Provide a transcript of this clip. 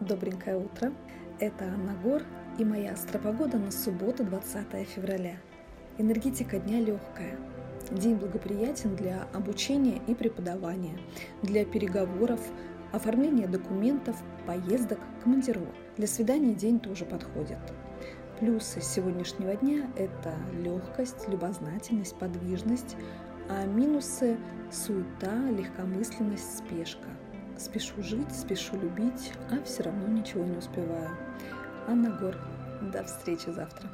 Добренькое утро. Это Анна Гор и моя астропогода на субботу 20 февраля. Энергетика дня легкая. День благоприятен для обучения и преподавания, для переговоров, оформления документов, поездок, командировок. Для свидания день тоже подходит. Плюсы сегодняшнего дня – это легкость, любознательность, подвижность, а минусы – суета, легкомысленность, спешка. Спешу жить, спешу любить, а все равно ничего не успеваю. Анна Гор. До встречи завтра.